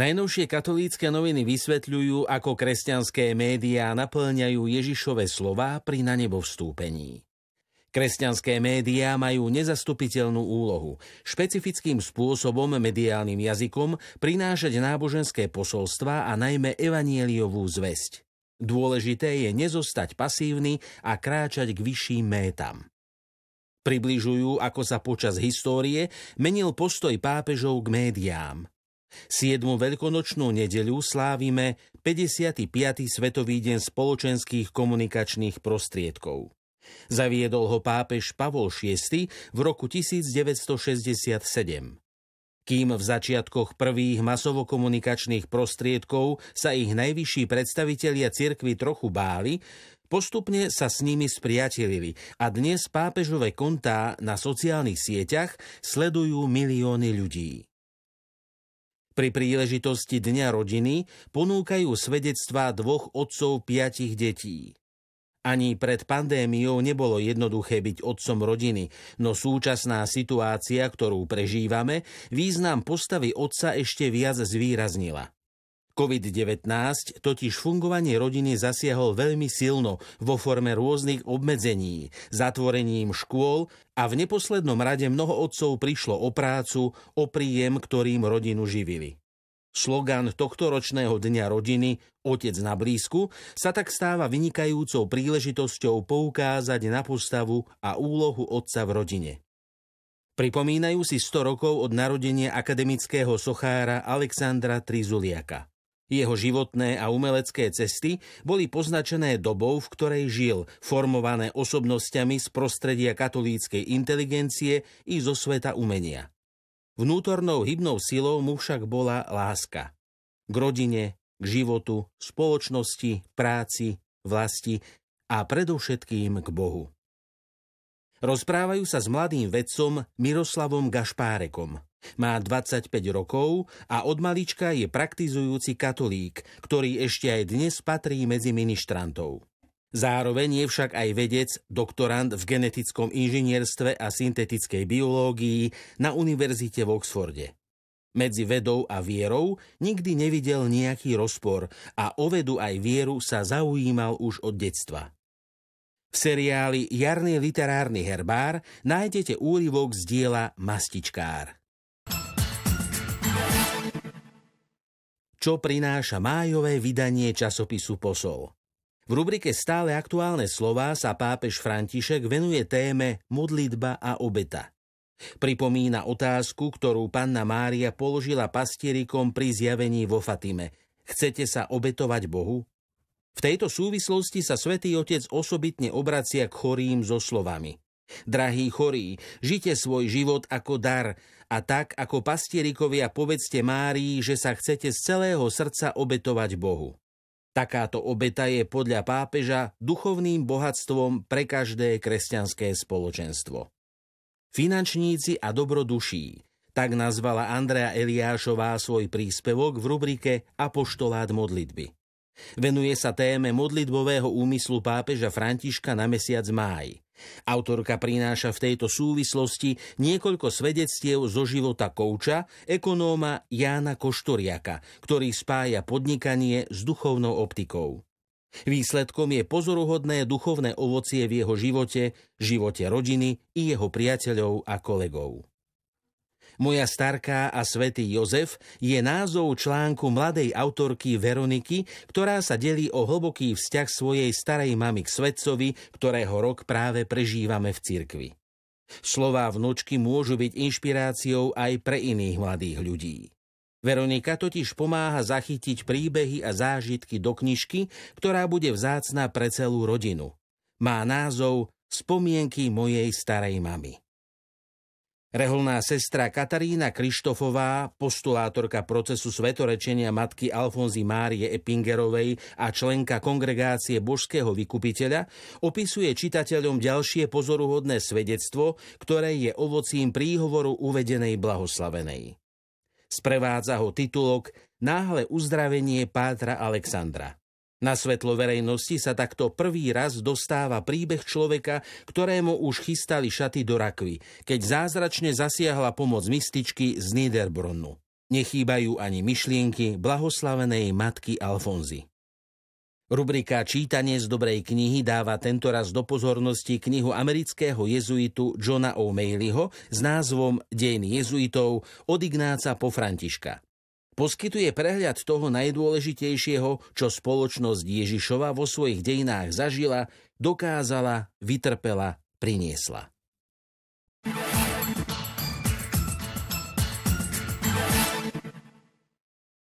Najnovšie katolícke noviny vysvetľujú, ako kresťanské médiá naplňajú Ježišove slová pri na nebo vstúpení. Kresťanské médiá majú nezastupiteľnú úlohu špecifickým spôsobom mediálnym jazykom prinášať náboženské posolstva a najmä evanieliovú zväzť. Dôležité je nezostať pasívny a kráčať k vyšším métam. Približujú, ako sa počas histórie menil postoj pápežov k médiám. 7. veľkonočnú nedeľu slávime 55. Svetový deň spoločenských komunikačných prostriedkov. Zaviedol ho pápež Pavol VI v roku 1967 kým v začiatkoch prvých masovo-komunikačných prostriedkov sa ich najvyšší predstavitelia cirkvy trochu báli, postupne sa s nimi spriatelili a dnes pápežové kontá na sociálnych sieťach sledujú milióny ľudí. Pri príležitosti Dňa rodiny ponúkajú svedectvá dvoch otcov piatich detí. Ani pred pandémiou nebolo jednoduché byť otcom rodiny, no súčasná situácia, ktorú prežívame, význam postavy otca ešte viac zvýraznila. COVID-19 totiž fungovanie rodiny zasiahol veľmi silno vo forme rôznych obmedzení, zatvorením škôl a v neposlednom rade mnoho otcov prišlo o prácu, o príjem, ktorým rodinu živili. Slogan tohto ročného Dňa rodiny Otec na blízku sa tak stáva vynikajúcou príležitosťou poukázať na postavu a úlohu otca v rodine. Pripomínajú si 100 rokov od narodenia akademického sochára Alexandra Trizuliaka. Jeho životné a umelecké cesty boli poznačené dobou, v ktorej žil, formované osobnosťami z prostredia katolíckej inteligencie i zo sveta umenia. Vnútornou hybnou silou mu však bola láska. K rodine, k životu, spoločnosti, práci, vlasti a predovšetkým k Bohu. Rozprávajú sa s mladým vedcom Miroslavom Gašpárekom. Má 25 rokov a od malička je praktizujúci katolík, ktorý ešte aj dnes patrí medzi ministrantov. Zároveň je však aj vedec, doktorant v genetickom inžinierstve a syntetickej biológii na univerzite v Oxforde. Medzi vedou a vierou nikdy nevidel nejaký rozpor a o vedu aj vieru sa zaujímal už od detstva. V seriáli Jarný literárny herbár nájdete úryvok z diela Mastičkár. Čo prináša májové vydanie časopisu Posol? V rubrike Stále aktuálne slová sa pápež František venuje téme modlitba a obeta. Pripomína otázku, ktorú panna Mária položila pastierikom pri zjavení vo Fatime. Chcete sa obetovať Bohu? V tejto súvislosti sa svätý Otec osobitne obracia k chorým so slovami. Drahí chorí, žite svoj život ako dar a tak ako pastierikovia povedzte Márii, že sa chcete z celého srdca obetovať Bohu. Takáto obeta je podľa pápeža duchovným bohatstvom pre každé kresťanské spoločenstvo. Finančníci a dobroduší, tak nazvala Andrea Eliášová svoj príspevok v rubrike Apoštolát modlitby. Venuje sa téme modlitbového úmyslu pápeža Františka na mesiac máj. Autorka prináša v tejto súvislosti niekoľko svedectiev zo života kouča, ekonóma Jána Koštoriaka, ktorý spája podnikanie s duchovnou optikou. Výsledkom je pozoruhodné duchovné ovocie v jeho živote, živote rodiny i jeho priateľov a kolegov. Moja starká a svätý Jozef je názov článku mladej autorky Veroniky, ktorá sa delí o hlboký vzťah svojej starej mamy k svetcovi, ktorého rok práve prežívame v cirkvi. Slová vnúčky môžu byť inšpiráciou aj pre iných mladých ľudí. Veronika totiž pomáha zachytiť príbehy a zážitky do knižky, ktorá bude vzácná pre celú rodinu. Má názov Spomienky mojej starej mamy. Reholná sestra Katarína Krištofová, postulátorka procesu svetorečenia matky Alfonzy Márie Epingerovej a členka kongregácie Božského vykupiteľa, opisuje čitateľom ďalšie pozoruhodné svedectvo, ktoré je ovocím príhovoru uvedenej blahoslavenej. Sprevádza ho titulok Náhle uzdravenie Pátra Alexandra. Na svetlo verejnosti sa takto prvý raz dostáva príbeh človeka, ktorému už chystali šaty do rakvy, keď zázračne zasiahla pomoc mističky z Niederbrunnu. Nechýbajú ani myšlienky blahoslavenej matky Alfonzy. Rubrika Čítanie z dobrej knihy dáva tentoraz do pozornosti knihu amerického jezuitu Johna O'Malleyho s názvom Dejiny jezuitov od Ignáca po Františka. Poskytuje prehľad toho najdôležitejšieho, čo spoločnosť Ježišova vo svojich dejinách zažila, dokázala, vytrpela, priniesla.